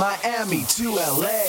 Miami to LA.